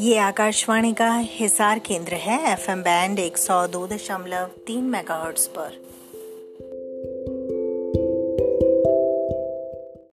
ये आकाशवाणी का हिसार केंद्र है एफएम बैंड एक सौ दो दशमलव तीन मेगाहर्ट्ज पर।